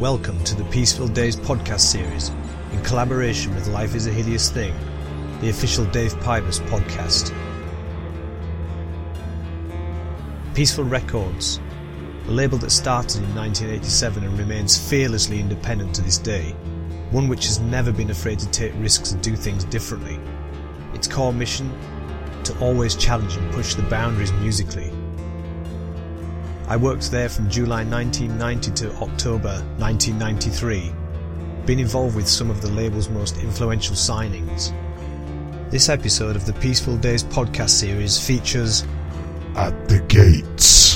Welcome to the Peaceville Days podcast series in collaboration with Life is a Hideous Thing, the official Dave Pybus podcast. Peaceville Records, a label that started in 1987 and remains fearlessly independent to this day, one which has never been afraid to take risks and do things differently. Its core mission? To always challenge and push the boundaries musically. I worked there from July 1990 to October 1993, been involved with some of the label's most influential signings. This episode of the Peaceville Days podcast series features At the Gates.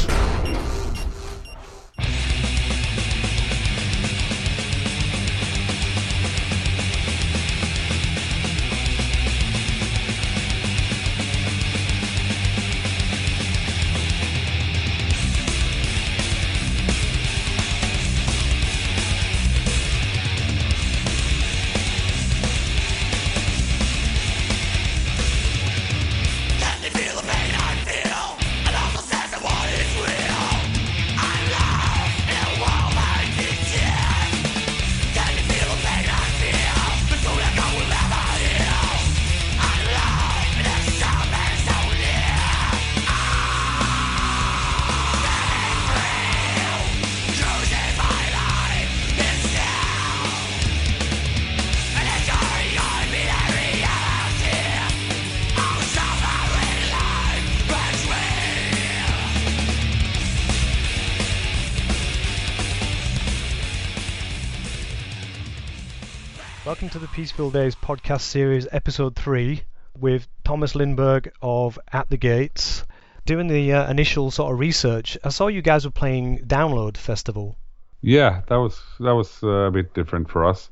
Peaceville Days podcast series, episode three, with Tomas Lindberg of At the Gates. Doing the uh, initial sort of research, I saw you guys were playing Download Festival. Yeah, that was that was uh, a bit different for us.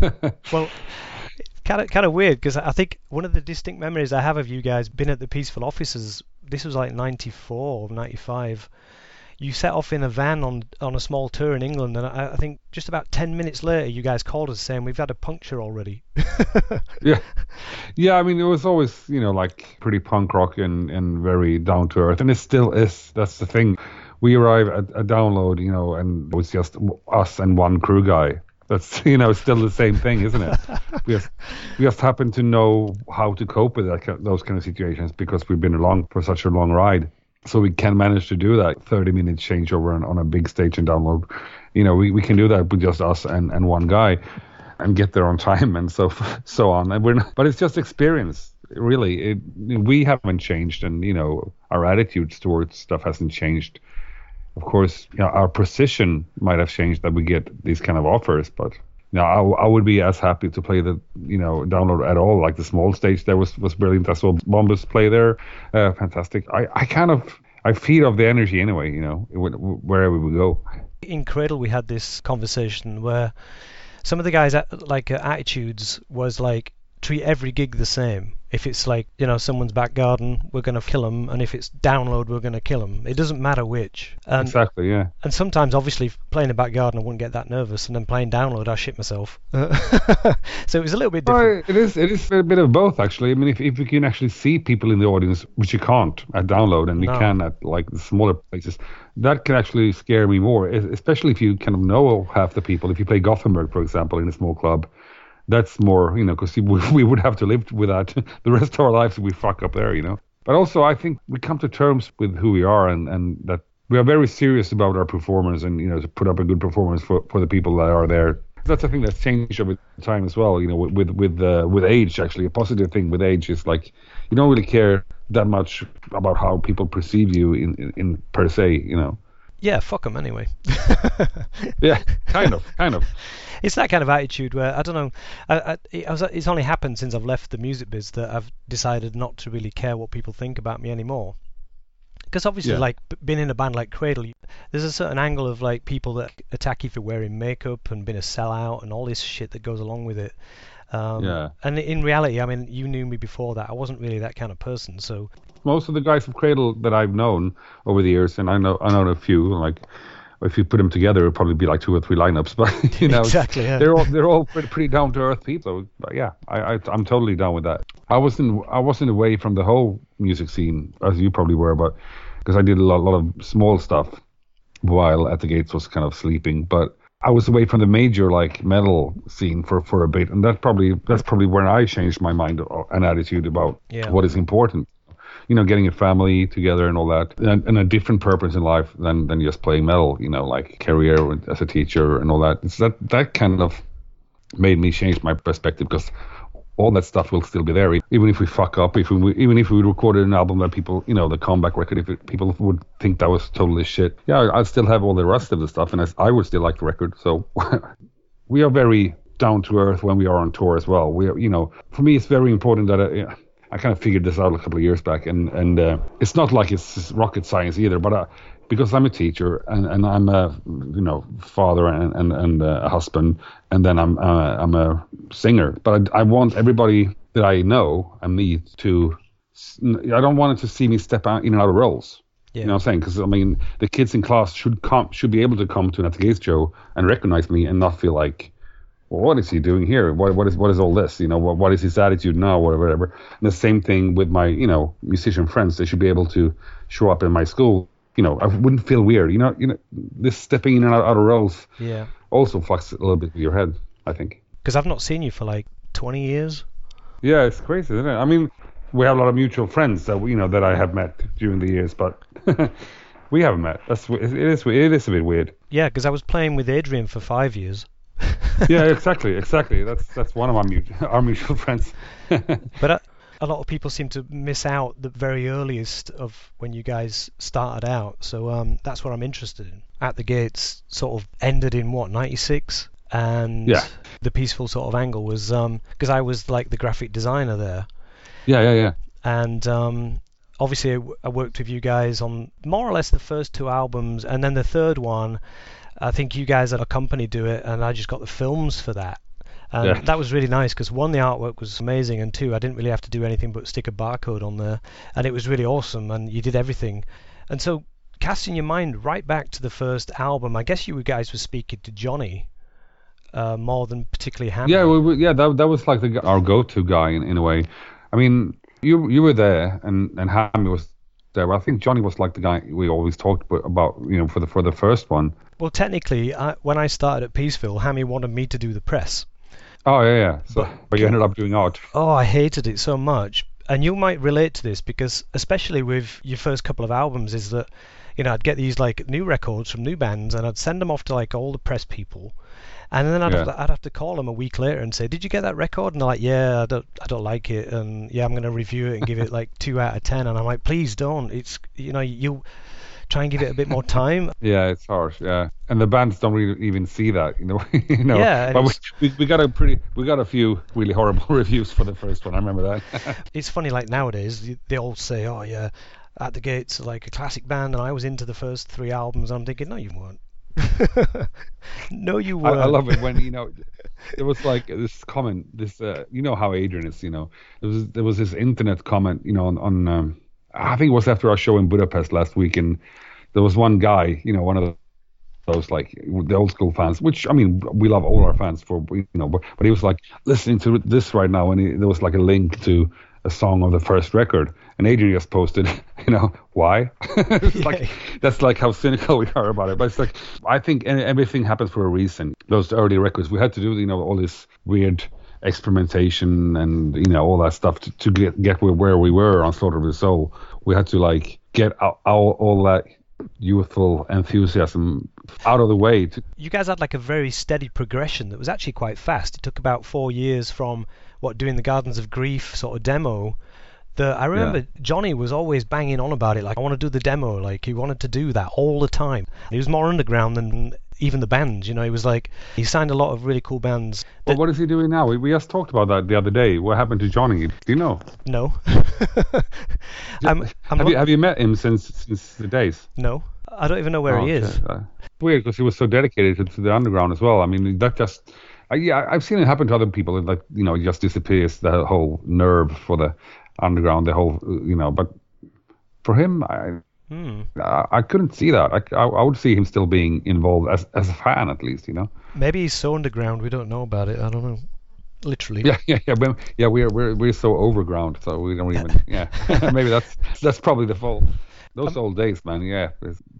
Well, kind of kind of weird because I think one of the distinct memories I have of you guys being at the Peaceville Offices. This was like '94 or '95. You set off in a van on on a small tour in England, and I, I think just about ten minutes later, you guys called us saying we've had a puncture already. yeah, yeah. I mean, it was always you know like pretty punk rock and and very down to earth, and it still is. That's the thing. We arrive at a download, you know, and it was just us and one crew guy. That's you know still the same thing, isn't it? we just we just happen to know how to cope with that, those kind of situations because we've been along for such a long ride. So we can manage to do that 30 minute changeover on, on a big stage and download. You know, we, we can do that with just us and, and one guy and get there on time and so so on. And we're not, but it's just experience, really. It, we haven't changed, and you know, our attitudes towards stuff hasn't changed. Of course, you know, our precision might have changed that we get these kind of offers, but know, I, I would be as happy to play the you know download at all. Like the small stage there was was brilliant. I saw Bombus play there, uh, fantastic. I, I kind of I feed off the energy anyway. You know, wherever we go. in Cradle we had this conversation where some of the guys like uh, attitudes was like treat every gig the same. If it's like you know someone's back garden, we're gonna kill them, and if it's download, we're gonna kill them. It doesn't matter which. And exactly. Yeah. and sometimes obviously playing a back garden, I wouldn't get that nervous, and then playing download, I shit myself. so it was a little bit different. Well, it is. It is a bit of both, actually. I mean, if if you can actually see people in the audience, which you can't at download, and you No. can at like the smaller places, that can actually scare me more. Especially if you kind of know half the people. If you play Gothenburg, for example, in a small club, that's more, you know, because we, would have to live with that the rest of our lives if we fuck up there, you know. But also, I think we come to terms with who we are, and and that we are very serious about our performance, and you know, to put up a good performance for for the people that are there that's a thing that's changed over time as well. You know, with with with, uh, with age, actually, a positive thing with age is like you don't really care that much about how people perceive you in in, in per se. You know. Yeah, fuck them anyway. Yeah, kind of, kind of. it's that kind of attitude where I don't know. I, I, I was, it's only happened since I've left the music biz that I've decided not to really care what people think about me anymore. Because obviously, Yeah. like being in a band like Cradle, there's a certain angle of like people that attack you for wearing makeup and being a sellout and all this shit that goes along with it. Um, Yeah. And in reality, I mean, you knew me before that. I wasn't really that kind of person. So Most of the guys from Cradle that I've known over the years, and I know I know a few, like if you put them together, it'd probably be like two or three lineups. But you know, Exactly, yeah. they're all they're all pretty, pretty down to earth people. But yeah, I, I I'm totally down with that. I wasn't I wasn't away from the whole music scene as you probably were, but because I did a lot, lot of small stuff while at the gates was kind of sleeping. But I was away from the major like metal scene for, for a bit, and that probably that's probably where I changed my mind and attitude about Yeah. what is important. You know, getting a family together and all that, and, and a different purpose in life than, than just playing metal. You know, like career as a teacher and all that. It's that that kind of made me change my perspective because all that stuff will still be there, even if we fuck up. If we even if we recorded an album that people, you know, the comeback record, if it, people would think that was totally shit, yeah, I'd still have all the rest of the stuff, and I, I would still like the record. So we are very down to earth when we are on tour as well. We, are, you know, for me, it's very important that I, I kind of figured this out a couple of years back, and and uh, it's not like it's rocket science either, but. Uh, because I'm a teacher and, and I'm a you know father and and, and a husband and then I'm uh, I'm a singer. But I, I want everybody that I know and meet to I don't want it to see me step out in and out of roles. Yeah. You know what I'm saying? Because I mean, the kids in class should come should be able to come to an At the Gates show and recognize me and not feel like, well, what is he doing here? What what is what is all this? You know, what what is his attitude now, or whatever. And the same thing with my you know musician friends. They should be able to show up in my school you know, I wouldn't feel weird. You know, you know, this stepping in and out, out of roles Yeah. also fucks a little bit with your head. I think. Because I've not seen you for like 20 years. Yeah, it's crazy, isn't it? I mean, we have a lot of mutual friends that you know that I have met during the years, but we haven't met. That's it is it is a bit weird. Yeah, because I was playing with Adrian for five years. yeah, exactly, exactly. That's that's one of our mutual our mutual friends. but a lot of people seem to miss out the very earliest of when you guys started out. So um, that's what I'm interested in. At the Gates sort of ended in what 96, and Yeah. the Peaceville sort of angle was because I was like the graphic designer there, yeah, yeah, yeah. and um, obviously I worked with you guys on more or less the first two albums, and then the third one. I think you guys had a company do it, and I just got the films for that. And Yeah. that was really nice because one, the artwork was amazing, and two, I didn't really have to do anything but stick a barcode on there, and it was really awesome, and you did everything. And so, casting your mind right back to the first album, I guess you guys were speaking to Johnny uh, more than particularly Hammy. Yeah, we, we, yeah, that that was like the, our go-to guy in, in a way. I mean, you you were there, and and Hammy was there. I think Johnny was like the guy we always talked about, about you know, for the for the first one. Well, technically, I, when I started at Peaceville, Hammy wanted me to do the press. Oh yeah, yeah. So, But- but, you ended up doing art. Oh, I hated it so much. And you might relate to this because, especially with your first couple of albums, is that, you know, I'd get these like new records from new bands and I'd send them off to like all the press people. And then I'd, have, to, I'd have to call them a week later and say, "Did you get that record?" And they're like, "Yeah, I don't, I don't like it, and yeah, I'm going to review it and give it like two out of ten. And I'm like, "Please don't. It's, you know, you try and give it a bit more time." Yeah, it's harsh. Yeah, and the bands don't really even see that, you know. you know. Yeah, but we, we we got a pretty we got a few really horrible reviews for the first one. I remember that. it's funny like nowadays they all say oh yeah at the gates like a classic band and i was into the first three albums i'm thinking no you weren't no you I, weren't I love it when you know it was like this comment. This uh, you know how Adrian is. You know there was there was this internet comment. You know on on um, I think it was after our show in Budapest last week, and there was one guy. You know one of those like the old school fans, which I mean we love all our fans for you know, but, but he was like listening to this right now, and he, there was like a link to a song of the first record, and Adrian just posted, you know, why? it's like that's like how cynical we are about it. But it's like I think everything happens for a reason. Those early records, we had to do you know all this weird experimentation and you know all that stuff to, to get get where, we were on Slaughter of the Soul. We had to like get out, all, all that youthful enthusiasm out of the way to you guys had like a very steady progression that was actually quite fast. It took about four years from what doing the gardens of grief sort of demo that i remember johnny was always banging on about it like i want to do the demo like he wanted to do that all the time. He was more underground than even the bands you know he was like he signed a lot of really cool bands Well, what is he doing now? We, we just talked about that the other day. What happened to Johnny? Do you know? No. I'm, I'm have you have you met him since since the days? no. I don't even know where Oh, he is. Uh, weird because he was so dedicated to, to the underground as well. I mean, that just. I, yeah, I've seen it happen to other people. It like you know, just disappears the whole nerve for the underground, the whole uh, you know. But for him, I Hmm. I, I couldn't see that. I, I, I would see him still being involved as as a fan at least. You know. Maybe he's so underground we don't know about it. I don't know. Literally. Yeah, yeah, yeah. but- yeah, we're we're we're so overground, so we don't even. Yeah, maybe that's that's probably the fault. Those old days, man. Yeah,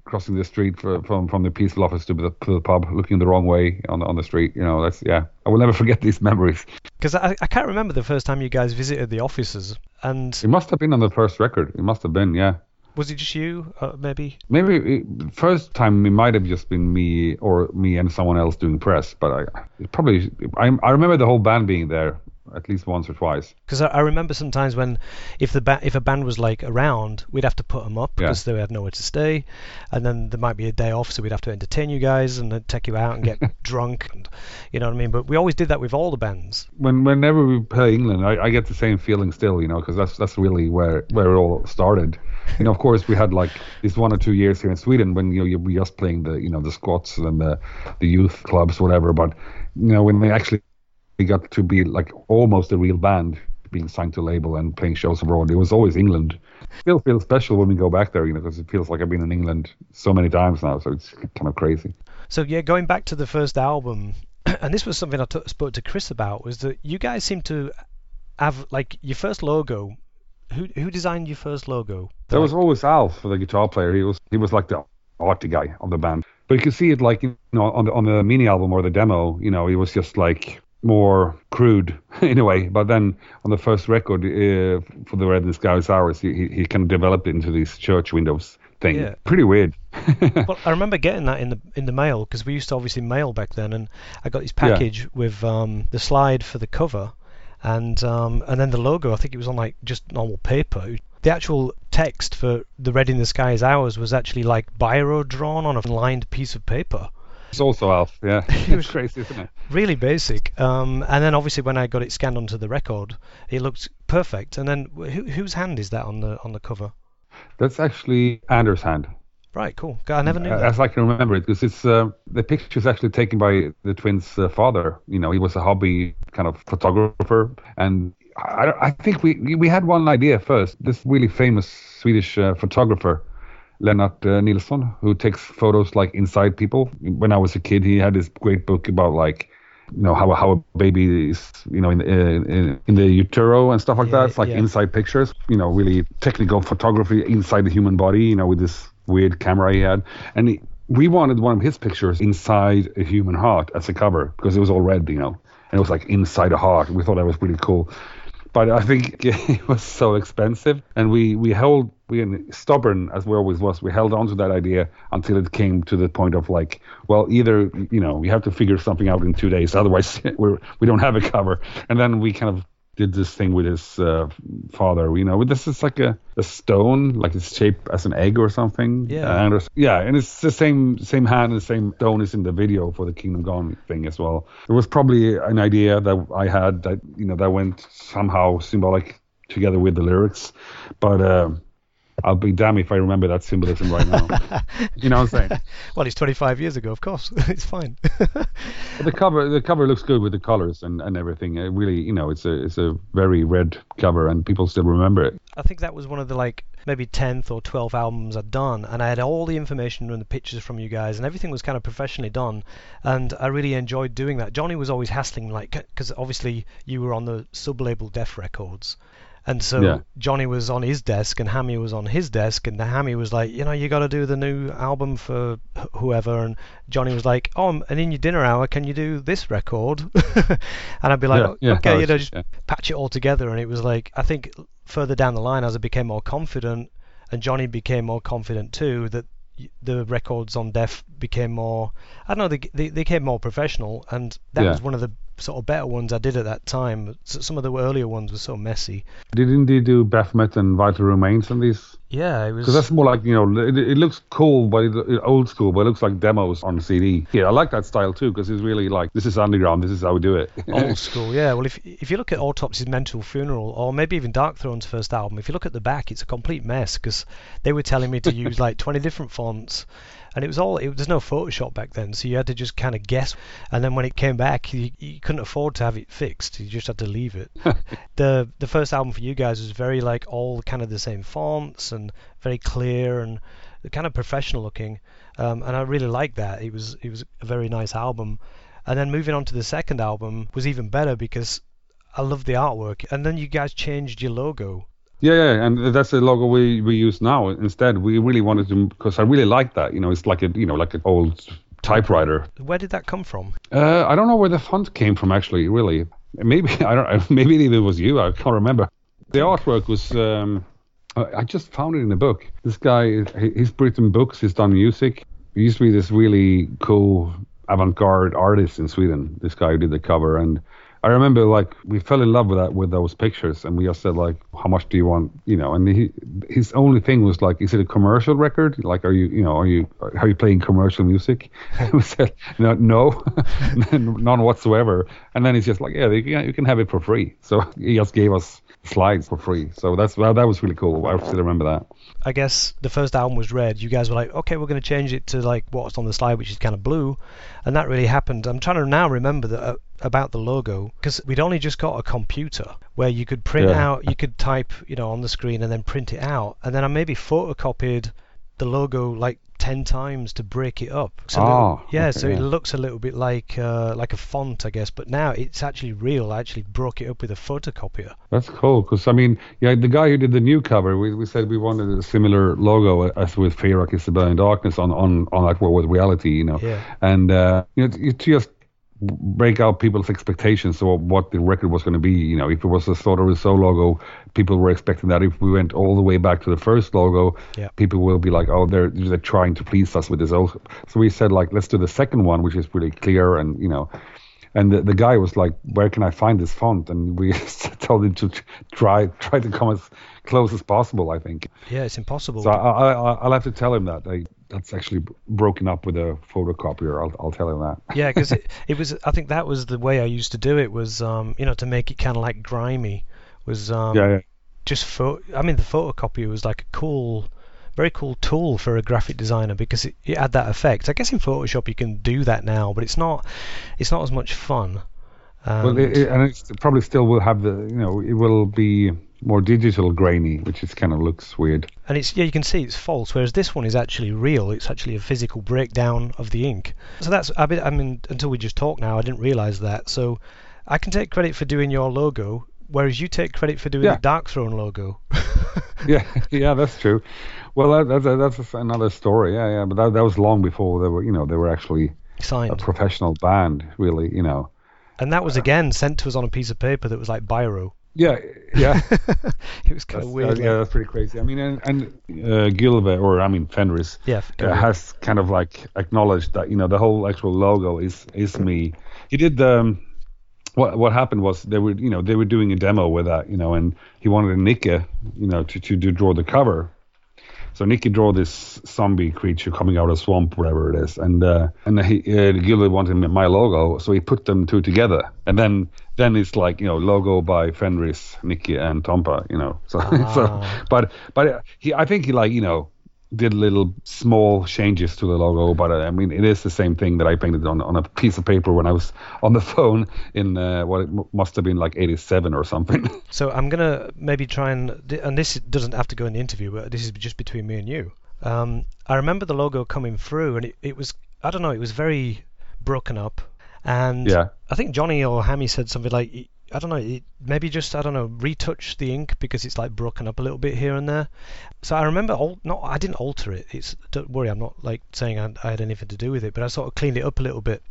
crossing the street for, from from the Peaceville office to the, to the pub, looking the wrong way on the, on the street. You know, that's yeah. I will never forget these memories. Because I, I can't remember the first time you guys visited the offices, and It must have been on the first record. It must have been, yeah. Was it just you, uh, maybe? Maybe it, first time it might have just been me or me and someone else doing press, but I probably I I remember the whole band being there at least once or twice. Because I, I remember sometimes when, if the ba- if a band was like around, we'd have to put them up Yeah. because they had nowhere to stay, and then there might be a day off, so we'd have to entertain you guys and then take you out and get drunk, and you know what I mean. But we always did that with all the bands. When whenever we play England, I, I get the same feeling still, you know, because that's that's really where where it all started. You know, of course, we had like these one or two years here in Sweden when you know you were just playing the you know the squats and the the youth clubs, whatever. But you know, when they actually got to be like almost a real band, being signed to a label and playing shows abroad, it was always England. Still feels special when we go back there, you know, because it feels like I've been in England so many times now, so it's kind of crazy. So yeah, going back to the first album, and this was something I t- spoke to Chris about, was that you guys seem to have like your first logo. Who who designed your first logo? There was always Alf, the guitar player. He was he was like the arty guy of the band. But you can see it like you know on the on the mini album or the demo. You know, he was just like more crude in a way. But then on the first record uh, for the Red and Sky's Hours, he, he he kind of developed it into these church windows thing. Yeah. Pretty weird. well, I remember getting that in the in the mail because we used to obviously mail back then, and I got this Yeah. package with um, the slide for the cover, and um, and then the logo. I think it was on like just normal paper. The actual text for "The Red in the Sky is Ours" was actually like biro drawn on a lined piece of paper. It's also Alf. Yeah, it was crazy, isn't it? Really basic. Um, and then obviously when I got it scanned onto the record, it looked perfect. And then wh- who, whose hand is that on the on the cover? That's actually Anders' hand. Right, cool. I never knew Uh, that. As I can remember it, because it's uh, the picture is actually taken by the twins' uh, father. You know, he was a hobby kind of photographer, and I, I think we we had one idea first. This really famous Swedish uh, photographer, Lennart uh, Nilsson, who takes photos like inside people. When I was a kid, he had this great book about like. You know how how a baby is, you know, in the in, in the utero and stuff like Yeah, that. It's like yeah. inside pictures. You know, really technical photography inside the human body. You know, with this weird camera he had, and he, we wanted one of his pictures inside a human heart as a cover because it was all red, you know, and it was like inside a heart. We thought that was really cool, but I think it was so expensive, and we we held we were stubborn as we always was. We held on to that idea until it came to the point of like, well, either you know we have to figure something out in two days, otherwise we're we don't have a cover, and then we kind of did this thing with his uh, father. You know, this is like a, a stone, like it's shaped as an egg or something. Yeah. Uh, and it's- yeah, and it's the same same hand and the same stone is in the video for the Kingdom Gone thing as well. It was probably an idea that I had that you know that went somehow symbolic together with the lyrics, but. Um, I'll be damned if I remember that symbolism right now. you know what I'm saying? Well, it's 25 years ago, of course. it's fine. The cover, the cover looks good with the colors and, and everything. It really, you know, it's a it's a very red cover, and people still remember it. I think that was one of the like maybe 10th or 12th albums I'd done, and I had all the information and the pictures from you guys, and everything was kind of professionally done, and I really enjoyed doing that. Johnny was always hassling, like, because obviously you were on the sub-label Deaf Records. And so Yeah. Johnny was on his desk and Hammy was on his desk, and the Hammy was like, you know, you got to do the new album for whoever, and Johnny was like, oh, and in your dinner hour, can you do this record? and I'd be like, Yeah, yeah, okay, that you know, just patch it all together. And it was like I think further down the line as I became more confident and Johnny became more confident too that the records on Deaf became more I don't know they they, they became more professional. And that was one of the sort of better ones I did at that time some of the earlier ones were so messy Didn't they do Baphomet and Vital Remains on these? yeah it was Because that's more like you know, it, it looks cool, but it, it- old school, but it looks like demos on CD. Yeah, I like that style too, because it's really like this is underground, this is how we do it. old school yeah well if if you look at Autopsy's Mental Funeral or maybe even Darkthrone's first album if you look at the back it's a complete mess because they were telling me to use like 20 different fonts and it was all it, there's no Photoshop back then so you had to just kind of guess. And then when it came back you, you couldn't afford to have it fixed. You just had to leave it. The the first album for you guys was very like all kind of the same fonts and very clear and kind of professional looking. Um, and I really liked that. It was it was a very nice album. And then moving on to the second album was even better because I loved the artwork. And then you guys changed your logo Yeah, yeah, and that's the logo we, we use now. Instead, we really wanted to because I really like that. You know, it's like a you know like an old typewriter. Where did that come from? Uh, I don't know where the font came from actually. Really, maybe I don't. Maybe it was you. I can't remember. The artwork was. Um, I just found it in a book. This guy, he's written books. He's done music. He used to be this really cool avant-garde artist in Sweden. This guy who did the cover, and I remember like we fell in love with that with those pictures, and we just said like, how much do you want, you know? And he, his only thing was like, is it a commercial record? Like, are you, you know, are you, are you playing commercial music? we said no, no, none whatsoever. And then he's just like, yeah, you can, you can have it for free. So he just gave us slides for free. So that's well, that was really cool. I still remember that. I guess the first album was red. You guys were like, okay, we're going to change it to like what's on the slide, which is kind of blue, and that really happened. I'm trying to now remember that uh, about the logo because we'd only just got a computer where you could print yeah. out, you could type, you know, on the screen and then print it out, and then I maybe photocopied the logo like ten times to break it up. So oh, yeah, okay, so yeah. it looks a little bit like uh, like a font, I guess. But now it's actually real. I actually broke it up with a photocopier. That's cool because I mean, yeah, the guy who did the new cover, we, we said we wanted a similar logo as with Fear Isabel in Darkness on on on like with reality, you know. Yeah. And uh, you know, it just break out people's expectations of what the record was going to be. You know, if it was a sort of a soul logo, people were expecting that. If we went all the way back to the first logo, yeah. people will be like, oh, they're they're trying to please us with this. Also. So we said like, let's do the second one, which is really clear and you know. And the, the guy was like, "Where can I find this font?" And we told him to try try to come as close as possible. I think. Yeah, it's impossible. So I, I I'll have to tell him that. I, that's actually broken up with a photocopier. I'll, I'll tell him that. yeah, because it, it was. I think that was the way I used to do it. Was um, you know, to make it kind of like grimy. Was um, yeah, yeah. just photo. I mean, the photocopier was like a cool, very cool tool for a graphic designer because it, it had that effect. I guess in Photoshop you can do that now, but it's not. It's not as much fun. And well, it, it, and it probably still will have the. You know, it will be more digital grainy, which is kind of looks weird. And it's yeah, you can see it's false, whereas this one is actually real. It's actually a physical breakdown of the ink. So that's I mean, I mean until we just talk now, I didn't realize that. So I can take credit for doing your logo, whereas you take credit for doing Yeah. the Darkthrone logo. yeah, yeah, that's true. Well, that, that's that's another story. Yeah, yeah, but that, that was long before they were, you know, they were actually a professional band, really, you know. And that was uh, again sent to us on a piece of paper that was like biro. Yeah, yeah, it was kind that's, of weird. uh, yeah, that's pretty crazy. I mean, and, and uh, Gylve, or I mean Fenriz, yeah, uh, has kind of like acknowledged that you know the whole actual logo is is me. He did the. Um, what what happened was they were you know they were doing a demo with that you know and he wanted Nicke you know to, to to draw the cover so Nicke draw this zombie creature coming out of a swamp, whatever it is, and uh, and he uh, Gilbert wanted my logo, so he put them two together, and then then it's like you know logo by Fenriz, Nicke, and Tompa, you know. So so, Ah. but but he I think he like you know did little small changes to the logo, but uh, I mean it is the same thing that I painted on on a piece of paper when I was on the phone in uh, what it m- must have been like '87 or something. So I'm gonna maybe try and and this doesn't have to go in the interview, but this is just between me and you. Um, I remember the logo coming through, and it, it was I don't know, it was very broken up, and yeah. I think Johnny or Hammy said something like I don't know, maybe just I don't know, retouch the ink because it's like broken up a little bit here and there. So I remember, not I didn't alter it. It's don't worry, I'm not like saying I, I had anything to do with it, but I sort of cleaned it up a little bit.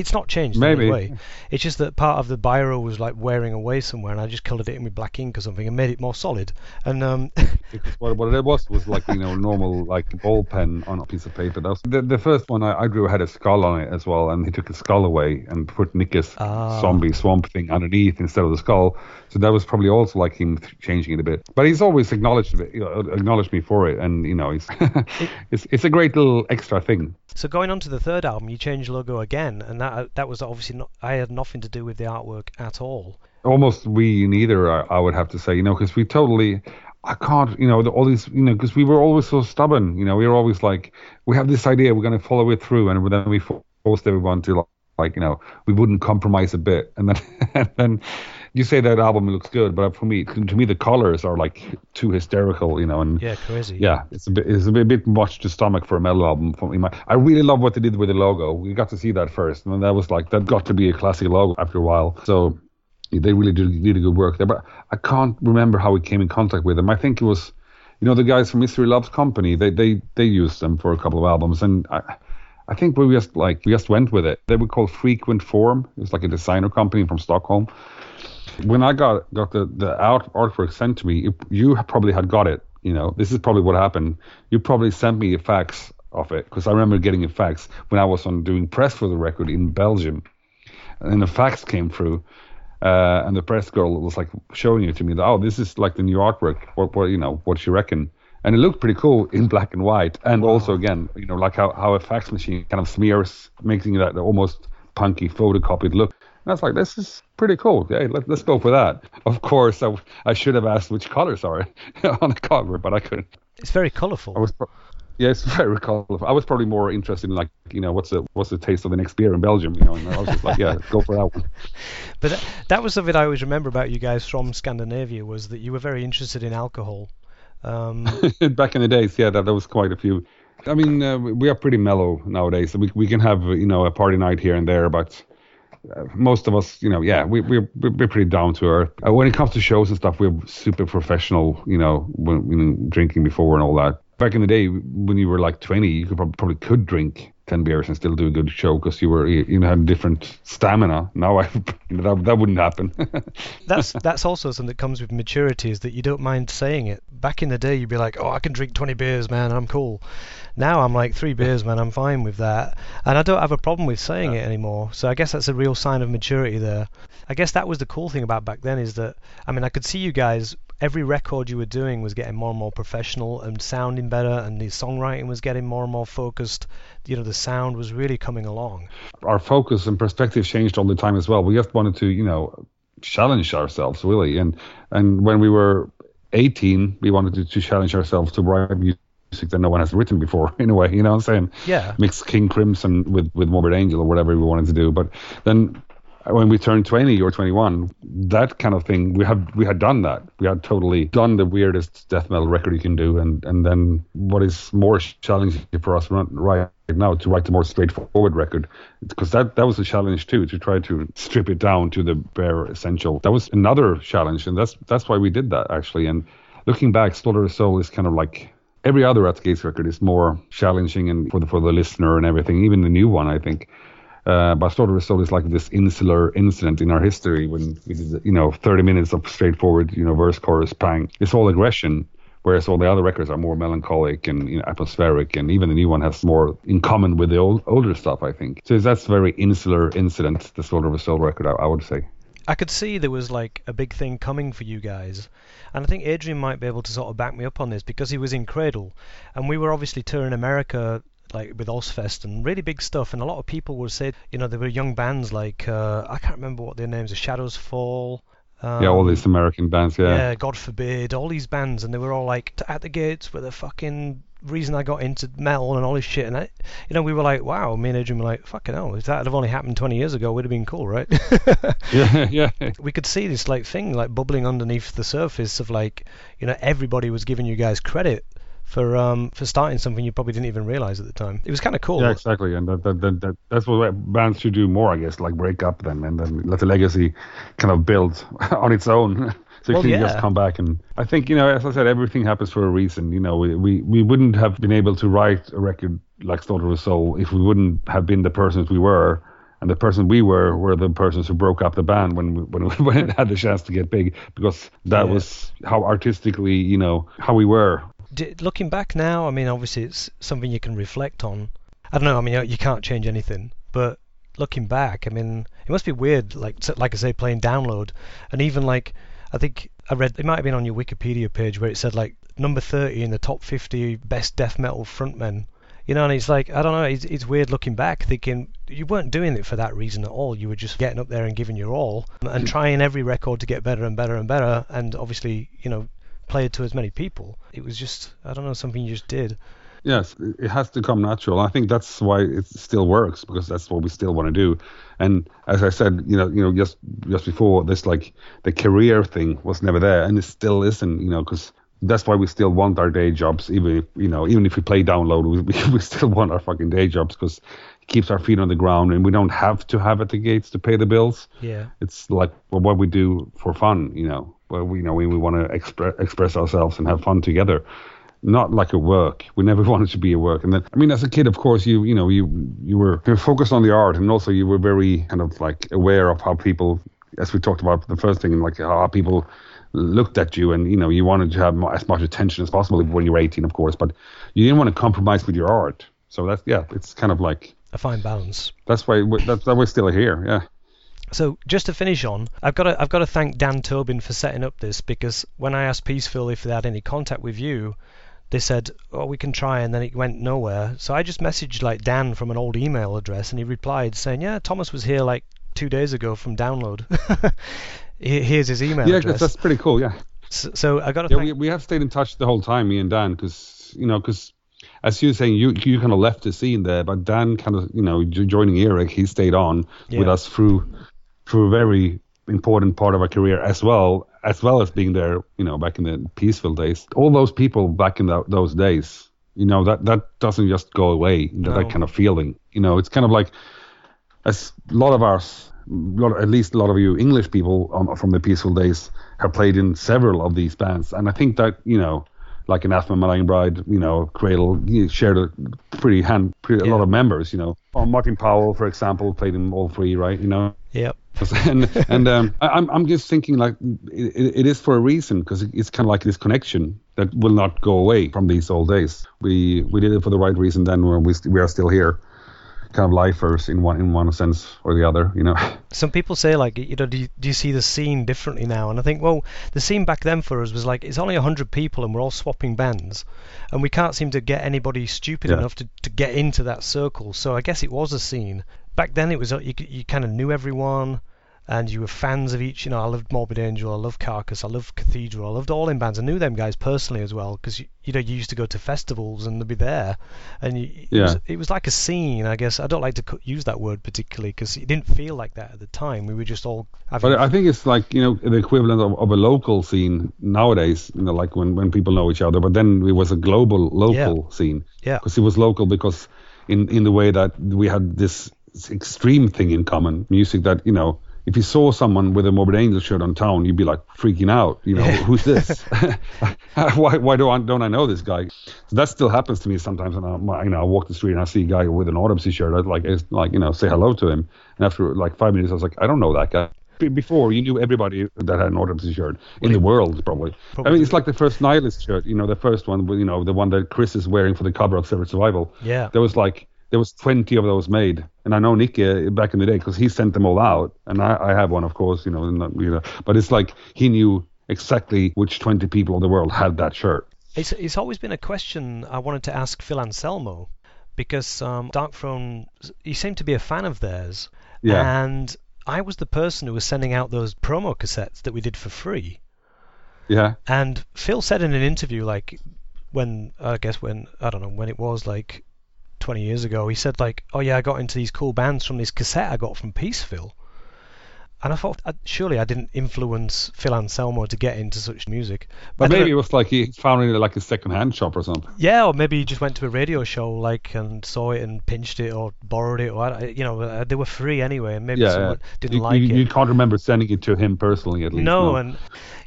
It's not changed in any way. It's just that part of the biro was like wearing away somewhere, and I just coloured it in with black ink or something and made it more solid. And um, what, what it was was like you know normal like ball pen on a piece of paper. That was, the the first one I, I drew had a skull on it as well, and he took the skull away and put Nicke's Ah. zombie swamp thing underneath instead of the skull. So that was probably also like him th- changing it a bit. But he's always acknowledged it, you know, acknowledged me for it, and you know he's it's it's a great little extra thing. So going on to the third album, you changed logo again, and that Uh, that was obviously not. I had nothing to do with the artwork at all. almost we neither I, I would have to say you know because we totally i can't you know all these you know because we were always so stubborn you know we were always like we have this idea we're going to follow it through and then we forced everyone to like, like you know we wouldn't compromise a bit and then and then you say that album looks good but for me to me the colors are like too hysterical you know and Yeah, crazy. yeah, it's a bit it's a bit, bit much to stomach for a metal album. For me, I really love what they did with the logo. We got to see that first, and that was like that got to be a classic logo after a while. So they really did really good work there. But I can't remember how we came in contact with them. I think it was, you know, the guys from Mystery Loves Company. They they they used them for a couple of albums, and I. I think we just like we just went with it. They were called Frequent Form. It was like a designer company from Stockholm. When I got got the the art, artwork sent to me, it, you probably had got it. You know, this is probably what happened. You probably sent me a fax of it because I remember getting a fax when I was on doing press for the record in Belgium, and the fax came through, uh, and the press girl was like showing it to me. Oh, this is like the new artwork. What, what you know? What you reckon? And it looked pretty cool in black and white, and wow. also again, you know, like how, how a fax machine kind of smears, making that almost punky photocopied look. And I was like, this is pretty cool. Yeah, let, us go for that. Of course, I, I should have asked which colors are on the cover, but I couldn't. It's very colourful. I was, yeah, it's very colorful. I was probably more interested in like, you know, what's the what's the taste of the next beer in Belgium, you know? And I was just like, yeah, go for that one. But that, that was something I always remember about you guys from Scandinavia was that you were very interested in alcohol. Um, Back in the days, yeah, that, was quite a few. I mean, uh, we are pretty mellow nowadays. We we can have you know a party night here and there, but most of us, you know, yeah, we we're we're pretty down to earth. Uh, when it comes to shows and stuff, we're super professional, you know, when, when drinking before and all that back in the day when you were like 20 you could probably, probably could drink 10 beers and still do a good show because you were you know had different stamina. Now i you know, that, that wouldn't happen. That's that's also something that comes with maturity is that you don't mind saying it. Back in the day you'd be like oh i can drink 20 beers man i'm cool. Now i'm like three beers man i'm fine with that. And i don't have a problem with saying yeah. it anymore. So i guess that's a real sign of maturity there. I guess that was the cool thing about back then is that i mean i could see you guys every record you were doing was getting more and more professional and sounding better, and the songwriting was getting more and more focused. You know, the sound was really coming along. Our focus and perspective changed all the time as well. We just wanted to, you know, challenge ourselves really, and and when we were 18, we wanted to, to challenge ourselves to write music that no one has written before in a way you know what i'm saying yeah mix king crimson with with morbid angel or whatever we wanted to do but then when we turned 20 or 21, that kind of thing, we had we had done that. We had totally done the weirdest death metal record you can do, and and then what is more challenging for us right now to write the more straightforward record, because that that was a challenge too to try to strip it down to the bare essential. That was another challenge, and that's that's why we did that actually. And looking back, Slaughter of Soul is kind of like every other At Gates record is more challenging and for the for the listener and everything. Even the new one, I think. Uh, Slaughter Soul is like this insular incident in our history when we did, you know, 30 minutes of straightforward, you know, verse, chorus, pang. It's all aggression, whereas all the other records are more melancholic and you know, atmospheric, and even the new one has more in common with the old, older stuff, I think. So that's very insular incident, the Slaughter of a Soul record, I, I would say. I could see there was like a big thing coming for you guys. And I think Adrian might be able to sort of back me up on this because he was in Cradle. And we were obviously touring America like with Ozzfest and really big stuff. And a lot of people would say, you know, there were young bands like uh, I can't remember what their names are, Shadows Fall. Um, yeah, all these American bands, yeah. Yeah, God forbid, all these bands, and they were all like at the gates with the fucking reason I got into metal and all this shit. And I, you know, we were like, wow, me and Adrian were like, fucking hell, if that had only happened 20 years ago, it would have been cool, right? yeah, yeah. We could see this like thing like bubbling underneath the surface of like, you know, everybody was giving you guys credit for um for starting something you probably didn't even realize at the time. It was kind of cool. Yeah, exactly, and that, that, that, that, that's what bands should do more, I guess, like break up then and then let the legacy kind of build on its own. so well, you can yeah. just come back and I think you know, as I said, everything happens for a reason. You know, we we, we wouldn't have been able to write a record like Slaughter of Soul if we wouldn't have been the persons we were and the person we were were the persons who broke up the band when we, when we, when it had the chance to get big because that yeah. was how artistically you know how we were looking back now, I mean, obviously it's something you can reflect on. I don't know. I mean, you can't change anything, but looking back, I mean, it must be weird. Like, like I say, playing download, and even like, I think I read it might have been on your Wikipedia page where it said like number 30 in the top 50 best death metal frontmen. You know, and it's like I don't know. It's, it's weird looking back, thinking you weren't doing it for that reason at all. You were just getting up there and giving your all, and trying every record to get better and better and better. And obviously, you know, play it to as many people. It was just, I don't know, something you just did. Yes, it has to come natural. I think that's why it still works because that's what we still want to do. And as I said, you know, you know, just just before this, like the career thing was never there, and it still isn't. You know, because that's why we still want our day jobs, even if you know, even if we play download, we, we still want our fucking day jobs because it keeps our feet on the ground, and we don't have to have at the gates to pay the bills. Yeah. It's like well, what we do for fun, you know. Well, we you know we, we want to expre- express ourselves and have fun together, not like a work. We never wanted to be a work. And then, I mean, as a kid, of course, you you know you you were you were focused on the art, and also you were very kind of like aware of how people, as we talked about the first thing, like how people looked at you and you know you wanted to have as much attention as possible when you were 18 of course but you didn't want to compromise with your art so that's yeah it's kind of like A fine balance. that's why that's why we're still here yeah So just to finish on, I've got to I've got to thank Dan Tobin for setting up this because when I asked Peaceville if they had any contact with you, they said, "Oh, we can try," and then it went nowhere. So I just messaged like Dan from an old email address, and he replied saying, "Yeah, Tomas was here like two days ago from download. Here's his email yeah address." that's, that's pretty cool yeah So, so I got to yeah thank. we, we have stayed in touch the whole time me and dan because you know because as you were saying you you kind of left the scene there but dan kind of you know joining Earache he stayed on with us through through a very important part of our career as well as well as being there you know back in the Peaceville days. All those people back in tho- those days you know that that doesn't just go away that, No. that kind of feeling you know. It's kind of like as a lot of us, lot, at least a lot of you English people um, from the Peaceville Days have played in several of these bands, and I think that you know, like an Anathema, My Dying Bride, you know, Cradle, you shared a pretty hand, pretty, a lot of members, you know. Martin Powell, for example, played in all three, right? You know, Yep. and and um, I, I'm I'm just thinking like it, it is for a reason because it's kind of like this connection that will not go away from these old days. We we did it for the right reason then when we st- we are still here, kind of lifers in one in one sense or the other, you know. some people say like you know do you, do you see the scene differently now and i think well the scene back then for us was like it's only 100 people and we're all swapping bands and we can't seem to get anybody stupid Yeah. enough to, to get into that circle so i guess it was a scene back then it was uh, you, you kind of knew everyone and you were fans of each you know i loved morbid angel i loved carcass i loved cathedral i loved all in bands i knew them guys personally as well because you, you know you used to go to festivals and they'd be there and you, it, was, Yeah. it was like a scene i guess i don't like to use that word particularly because it didn't feel like that at the time we were just all having But I think it's like you know the equivalent of, of a local scene nowadays. You know, like when when people know each other. But then it was a global local scene. Yeah. Because it was local because in in the way that we had this extreme thing in common, music that you know. If you saw someone with a Morbid Angel shirt on town, you'd be like freaking out. You know, who's this? why, why do I, don't I know this guy? So that still happens to me sometimes. And I, you know, I walk the street and I see a guy with an autopsy shirt. I like, it's like, you know, say hello to him. And after like five minutes, I was like, I don't know that guy. Before you knew everybody that had an autopsy shirt in the world, probably. I mean, it's like the first nihilist shirt. You know, the first one, you know, the one that Chris is wearing for the cover of Severed Survival. Yeah. There was like there was 20 of those made, and I know Nick uh, back in the day because he sent them all out, and I, I have one, of course, you know, you know. But it's like he knew exactly which 20 people in the world had that shirt. It's it's always been a question I wanted to ask Phil Anselmo because um, Darkthrone he seemed to be a fan of theirs, Yeah. and I was the person who was sending out those promo cassettes that we did for free. Yeah. And Phil said in an interview, like when I guess when I don't know when it was, like 20 years ago, he said like, "Oh yeah, I got into these cool bands from this cassette I got from Peaceville." And I thought, uh, surely I didn't influence Phil Anselmo to get into such music. But maybe it was like he found it like a second-hand shop or something. Yeah, or maybe he just went to a radio show like and saw it and pinched it or borrowed it, or you know uh, they were free anyway, and maybe Yeah. someone yeah. didn't you, like you, it. you can't remember sending it to him personally, at least. no, and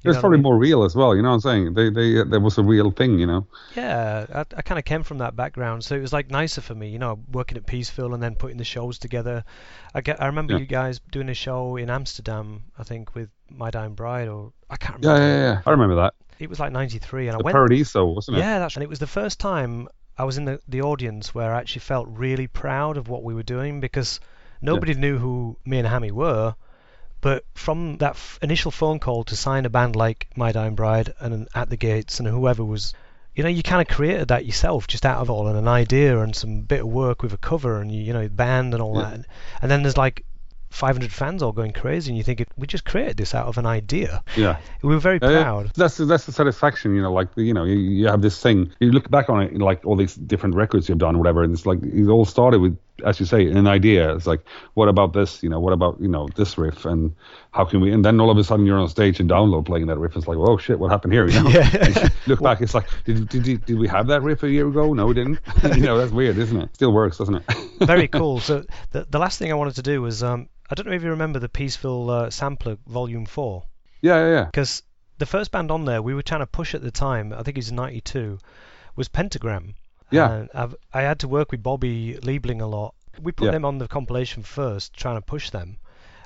you it's know, probably more real as well. You know what I'm saying? They, they, there was a real thing. You know. Yeah, I, I kind of came from that background, so it was like nicer for me, you know, working at Peaceville and then putting the shows together. I get, I remember Yeah. you guys doing a show in Amsterdam, I think, with My Dying Bride, or I can't Yeah, remember. yeah, yeah. I remember that. It was like '93, and I The went. Paradiso, wasn't it? Yeah, that's and it was the first time I was in the, the audience where I actually felt really proud of what we were doing because nobody knew who me and Hammy were. But from that f- initial phone call to sign a band like My Dying Bride and At the Gates and whoever was, you know, you kind of created that yourself just out of all and an idea and some bit of work with a cover and you, you know band and all Yeah. that. And then there's like 500 fans all going crazy and you think we just created this out of an idea. Yeah. We were very proud. That's that's the satisfaction, you know. Like you know, you, you have this thing. You look back on it, like all these different records you've done, whatever, and it's like it all started with as you say, an idea. It's like, what about this? You know, what about you know this riff and how can we? And then all of a sudden you're on stage and download playing that riff. It's like, oh shit, what happened here? You know? Yeah. look back, it's like, did did did, we have that riff a year ago? No, we didn't. you know, that's weird, isn't it? Still works, doesn't it? Very cool. So the the last thing I wanted to do was um, I don't know if you remember the Peaceville uh, Sampler Volume Four. Yeah, yeah, yeah. Because the first band on there we were trying to push at the time, I think it was '92, was Pentagram. Yeah. And I've, I had to work with Bobby Liebling a lot. We put Yeah. them on the compilation first, trying to push them,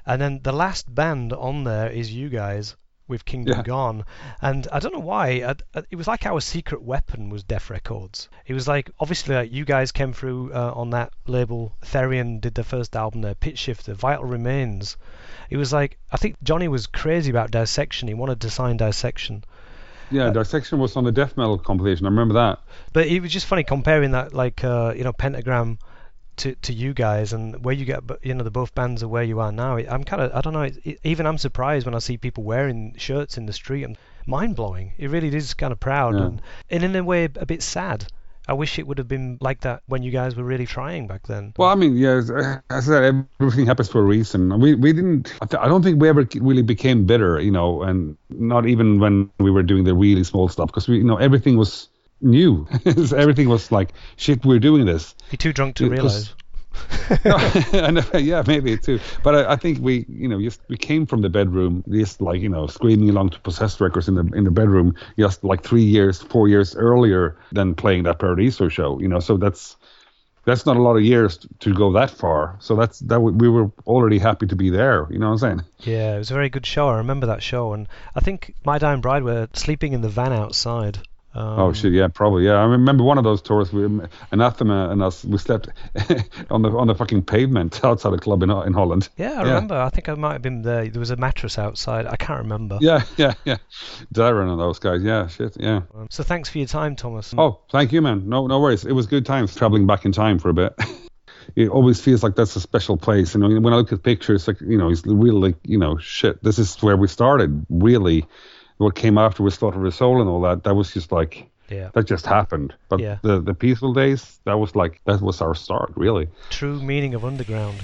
and then the last band on there is you guys with Kingdom Yeah. Gone, and I don't know why. I, I- it was like our secret weapon was Deaf Records. It was like obviously like you guys came through uh, on that label. Therion did their first album there, Pitchshifter, Vital Remains. It was like I think Johnny was crazy about Dissection. He wanted to sign Dissection. Yeah, Dissection was on the death metal compilation. I remember that. But it was just funny comparing that, like uh, you know, Pentagram to to you guys, and where you get, you know, the both bands are where you are now. I'm kind of, I don't know, it, it, even I'm surprised when I see people wearing shirts in the street. and mind blowing. It really is kind of proud, Yeah. and, and in a way a bit sad. I wish it would have been like that when you guys were really trying back then. Well, I mean, yeah, as I said, everything happens for a reason. We we didn't. I th- I don't think we ever really became bitter, you know, and not even when we were doing the really small stuff, because we, you know, everything was new. everything was like, shit, we're doing this. You're too drunk to It realize. Yeah, maybe too. But I, I think we, you know, just we came from the bedroom, just like you know, screaming along to Possessed Records in the in the bedroom, just like three years, four years earlier than playing that Paradiso show. You know, so that's that's not a lot of years to, go that far. So that's that we, we were already happy to be there. You know what I'm saying? Yeah, it was a very good show. I remember that show, and I think My Dying Bride were sleeping in the van outside. Um, oh shit, yeah, probably, yeah. I remember one of those tours. We, Anathema and us, we slept on the on the fucking pavement outside a club in in Holland. Yeah, I Yeah. remember. I think I might have been there. There was a mattress outside. I can't remember. Yeah, yeah, yeah. Darren and those guys. Yeah, shit, yeah. Um, So thanks for your time, Tomas. Oh, thank you, man. No, no worries. It was good times traveling back in time for a bit. it always feels like that's a special place. And when I look at pictures, like you know, it's really like you know, shit. This is where we started. Really, what came after with Slaughter of Soul and all that. That was just like Yeah, that just happened. But Yeah. the the Peaceville days, that was like that was our start, really. true meaning of underground.